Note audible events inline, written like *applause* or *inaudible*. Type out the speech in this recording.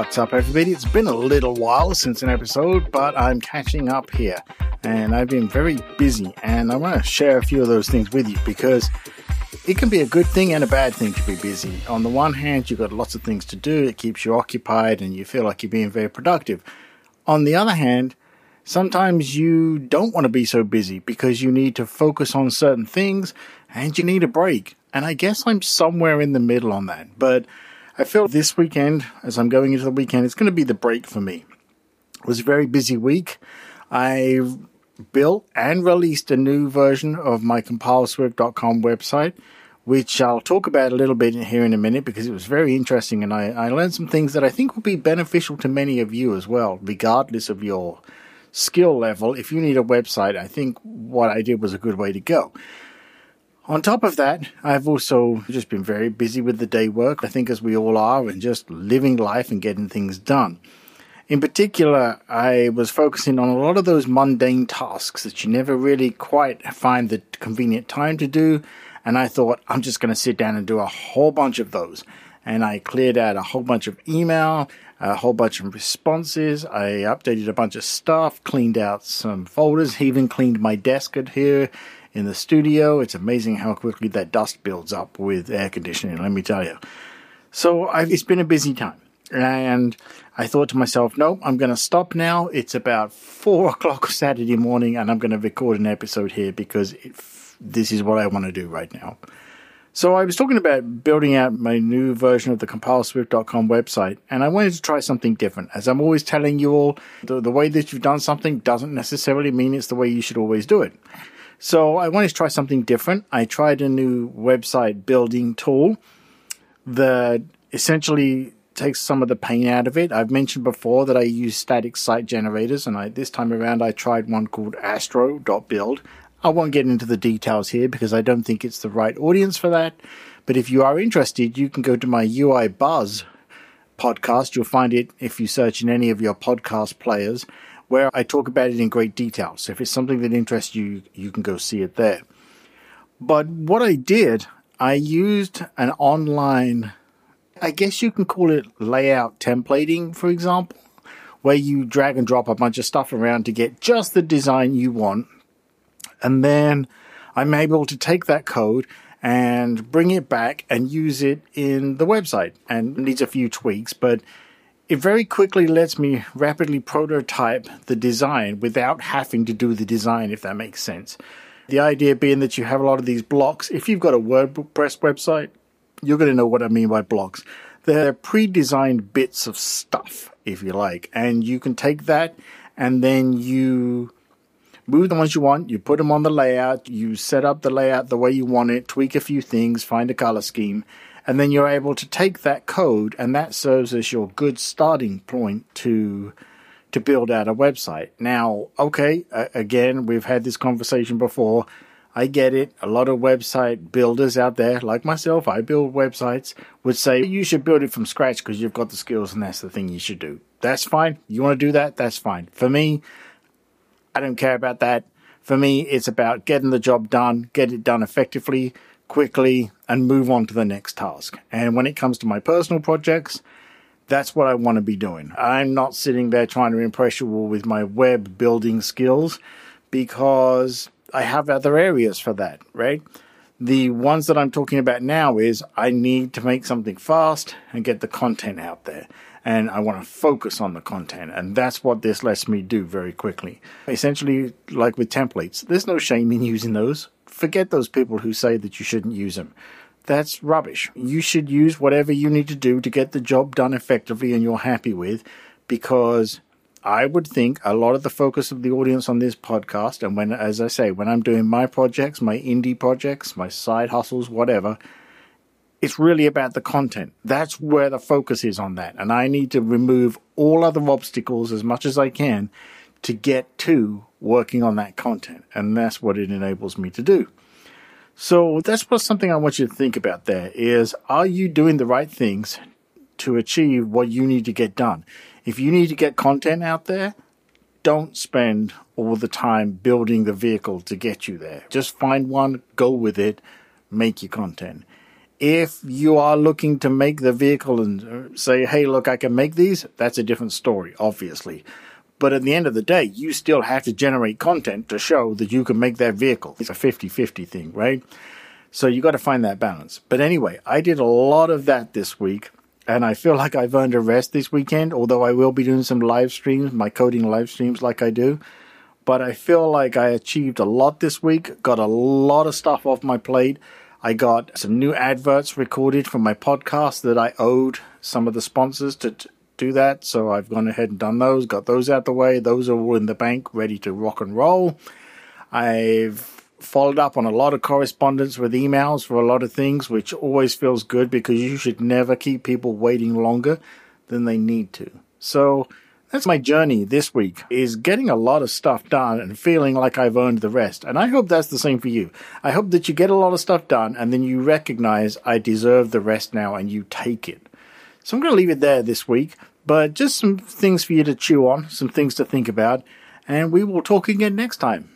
What's up, everybody? It's been a little while since an episode, but I'm catching up here. And I've been very busy, and I want to share a few of those things with you because it can be a good thing and a bad thing to be busy. On the one hand, you've got lots of things to do, it keeps you occupied, and you feel like you're being very productive. On the other hand, sometimes you don't want to be so busy because you need to focus on certain things and you need a break. And I guess I'm somewhere in the middle on that. But I feel this weekend, as I'm going into the weekend, it's going to be the break for me. It was a very busy week. I built and released a new version of my compileswift.com website, which I'll talk about a little bit here in a minute because it was very interesting and I, I learned some things that I think will be beneficial to many of you as well, regardless of your skill level. If you need a website, I think what I did was a good way to go. On top of that, I've also just been very busy with the day work, I think as we all are, and just living life and getting things done. In particular, I was focusing on a lot of those mundane tasks that you never really quite find the convenient time to do. And I thought, I'm just going to sit down and do a whole bunch of those. And I cleared out a whole bunch of email, a whole bunch of responses. I updated a bunch of stuff, cleaned out some folders, even cleaned my desk here in the studio. It's amazing how quickly that dust builds up with air conditioning, let me tell you. So I've, it's been a busy time. And I thought to myself, no, I'm going to stop now. It's about four *laughs* o'clock Saturday morning, and I'm going to record an episode here because it, this is what I want to do right now. So I was talking about building out my new version of the compileswift.com website, and I wanted to try something different. As I'm always telling you all, the, the way that you've done something doesn't necessarily mean it's the way you should always do it. So I wanted to try something different. I tried a new website building tool that essentially takes some of the pain out of it. I've mentioned before that I use static site generators, and I, this time around I tried one called astro.build. I won't get into the details here because I don't think it's the right audience for that. But if you are interested, you can go to my UI Buzz podcast. You'll find it if you search in any of your podcast players where I talk about it in great detail. So if it's something that interests you, you can go see it there. But what I did, I used an online I guess you can call it layout templating, for example, where you drag and drop a bunch of stuff around to get just the design you want. And then I'm able to take that code and bring it back and use it in the website. And it needs a few tweaks, but it very quickly lets me rapidly prototype the design without having to do the design, if that makes sense. The idea being that you have a lot of these blocks. If you've got a WordPress website, you're going to know what I mean by blocks. They're pre-designed bits of stuff, if you like, and you can take that and then you move the ones you want, you put them on the layout, you set up the layout the way you want it, tweak a few things, find a color scheme, and then you're able to take that code and that serves as your good starting point to to build out a website. Now, okay, uh, again, we've had this conversation before. I get it. A lot of website builders out there, like myself, I build websites, would say you should build it from scratch because you've got the skills and that's the thing you should do. That's fine. You want to do that? That's fine. For me, I don't care about that. For me, it's about getting the job done, get it done effectively, quickly, and move on to the next task. And when it comes to my personal projects, that's what I want to be doing. I'm not sitting there trying to impress you all with my web building skills because I have other areas for that, right? The ones that I'm talking about now is I need to make something fast and get the content out there. And I want to focus on the content. And that's what this lets me do very quickly. Essentially, like with templates, there's no shame in using those. Forget those people who say that you shouldn't use them. That's rubbish. You should use whatever you need to do to get the job done effectively and you're happy with because I would think a lot of the focus of the audience on this podcast, and when, as I say, when I'm doing my projects, my indie projects, my side hustles, whatever, it's really about the content. That's where the focus is on that. And I need to remove all other obstacles as much as I can to get to working on that content. And that's what it enables me to do. So that's what something I want you to think about there is, are you doing the right things to achieve what you need to get done? If you need to get content out there, don't spend all the time building the vehicle to get you there. Just find one, go with it, make your content. If you are looking to make the vehicle and uh, say, hey, look, I can make these, that's a different story, obviously. But at the end of the day, you still have to generate content to show that you can make that vehicle. It's a 50 50 thing, right? So you got to find that balance. But anyway, I did a lot of that this week, and I feel *laughs* like I've earned a rest this weekend, although I will be doing some live streams, my coding live streams like I do. But I feel like I achieved a lot this week, got a lot of stuff off my plate. I got some new adverts recorded for my podcast that I owed some of the sponsors to do that. So I've gone ahead and done those, got those out the way. Those are all in the bank, ready to rock and roll. I've followed up on a lot of correspondence with emails for a lot of things, which always feels good because you should never keep people waiting longer than they need to. So that's my journey this week is getting a lot of stuff done and feeling like I've earned the rest. And I hope that's the same for you. I hope that you get a lot of stuff done and then you recognize I deserve the rest now and you take it. So I'm going to leave it there this week. But just some things for you to chew on, some things to think about, and we will talk again next time.